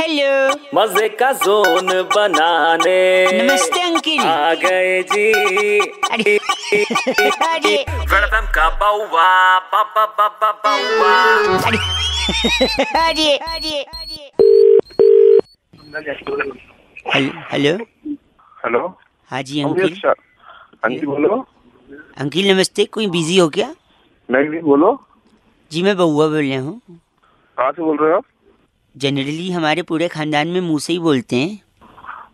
Hello मज़े का zone बनाने। नमस्ते अंकिल। आ गए जी। अरे अरे। वेलकम का बाउवा बाबा बाबा बाउवा। अरे अरे अरे। Hello hello. हाँ जी हाँ अंकिल। अच्छा। हाँ जी बोलो। अंकिल नमस्ते कोई बिज़ी हो क्या? नहीं नहीं बोलो। जी मैं बउआ बोल रहा हूँ। कहाँ से बोल रहे हो आप? जनरली हमारे पूरे खानदान में मुँह से ही बोलते हैं।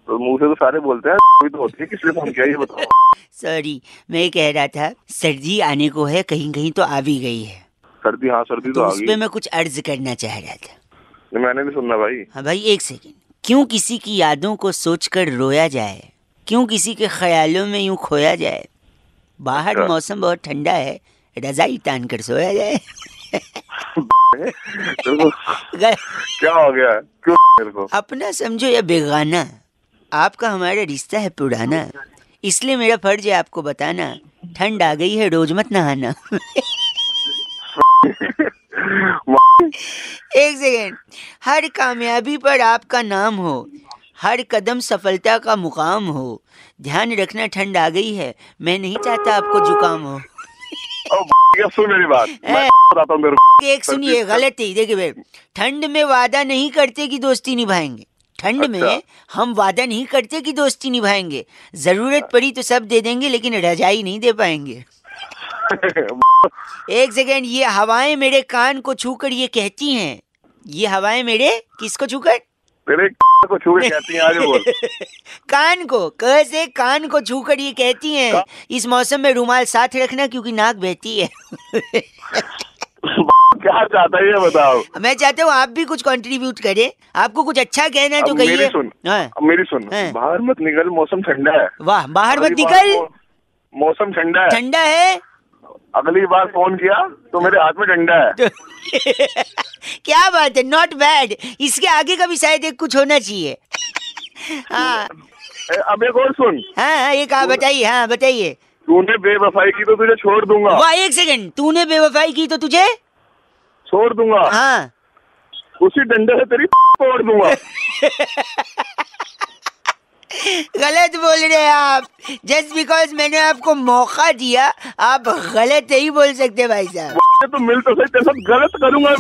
तो मुँह से तो सारे बोलते हैं कोई तो होती है किस लिए फ़ोन किया ये बताओ? सॉरी मैं कह रहा था सर्दी आने को है कहीं कहीं तो आ भी गई है। सर्दी हाँ सर्दी तो तो आ गई। मैं कुछ अर्ज़ करना चाह रहा था। मैंने भी सुनना भाई। हाँ भाई एक सेकेंड क्यों किसी की यादों को सोचकर रोया जाए? क्यों किसी के ख्यालों में यूँ खोया जाए? बाहर अच्छा। मौसम बहुत ठंडा है रजाई तान कर सोया जाए। क्या हो गया? क्यों मेरे को? अपना समझो या बेगाना आपका हमारा रिश्ता है पुराना इसलिए मेरा फ़र्ज़ है आपको बताना ठंड आ गई है रोज मत नहाना। एक सेकेंड हर कामयाबी पर आपका नाम हो हर कदम सफलता का मुकाम हो ध्यान रखना ठंड आ गई है मैं नहीं चाहता आपको जुकाम हो। सुन मेरी बात। मैं बताता हूँ मेरे एक सुनिए गलत ही। देखिए भाई ठंड में वादा नहीं करते कि दोस्ती निभाएँगे। ठंड में अच्छा। हम वादा नहीं करते कि दोस्ती निभाएँगे। ज़रूरत पड़ी तो सब दे देंगे लेकिन रजाई नहीं दे पाएँगे। एक सेकेंड ये हवाएँ मेरे कान को छूकर ये कहती हैं। ये हवाएँ मेरे किसको छूकर? तेरे को छू के कहती हैं आगे बोल। कान को क से कान को छू कर ये कहती हैं इस मौसम में रुमाल साथ रखना क्योंकि नाक बहती है। क्या चाहता है ये बताओ? मैं चाहता हूँ आप भी कुछ कंट्रीब्यूट करें। आपको कुछ अच्छा कहना है तो अब मेरी सुन हाँ, मेरी सुन। हाँ। बाहर मत निकल मौसम ठंडा है। वाह बाहर मत निकल। मौसम ठंडा है। ठंडा है? अगली बार फ़ोन किया तो मेरे हाथ में डंडा है। क्या बात है नॉट बैड इसके आगे का भी शायद एक कुछ होना चाहिए। हाँ। अब एक और सुन। हाँ हाँ, एक आप बताइए हाँ बताइए। तूने बेवफाई की तो तुझे छोड़ दूँगा। वाह एक सेकंड तूने बेवफाई की तो तुझे? छोड़ दूँगा। हाँ। उसी डंडे से तेरी तोड़ दूँगा। गलत बोल रहे हैं आप। जस्ट बिकॉज़ मैंने आपको मौका दिया आप गलत नहीं बोल सकते भाई साहब। तो मिल तो सही तेरे गलत करूँगा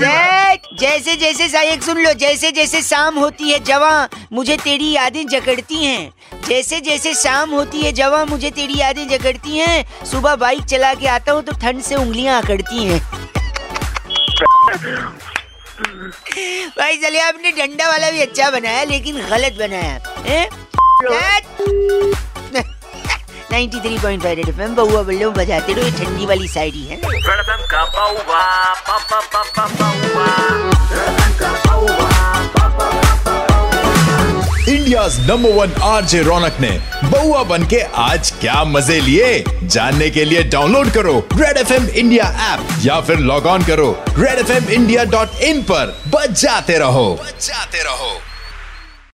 जैसे जैसे सा- एक सुन लो जैसे जैसे शाम होती है जवा मुझे तेरी यादें जकड़ती हैं। जैसे जैसे शाम होती है जवां मुझे तेरी यादें जकड़ती हैं। सुबह बाइक चला के आता हूँ तो ठंड से उंगलियाँ अकड़ती हैं। भाई चलिए आपने डंडा वाला भी अच्छा बनाया लेकिन गलत बनाया। हैं? सेठ! 93.5 रेड एफएम बउआ बल्लो बजाते रहो ये ठंडी वाली साइड ही है। नंबर वन आरजे रौनक ने बउआ बन के आज क्या मज़े लिए। जानने के लिए डाउनलोड करो red F M India app या फिर लॉग ऑन करो red F M India dot in पर। बजाते रहो। बजाते रहो।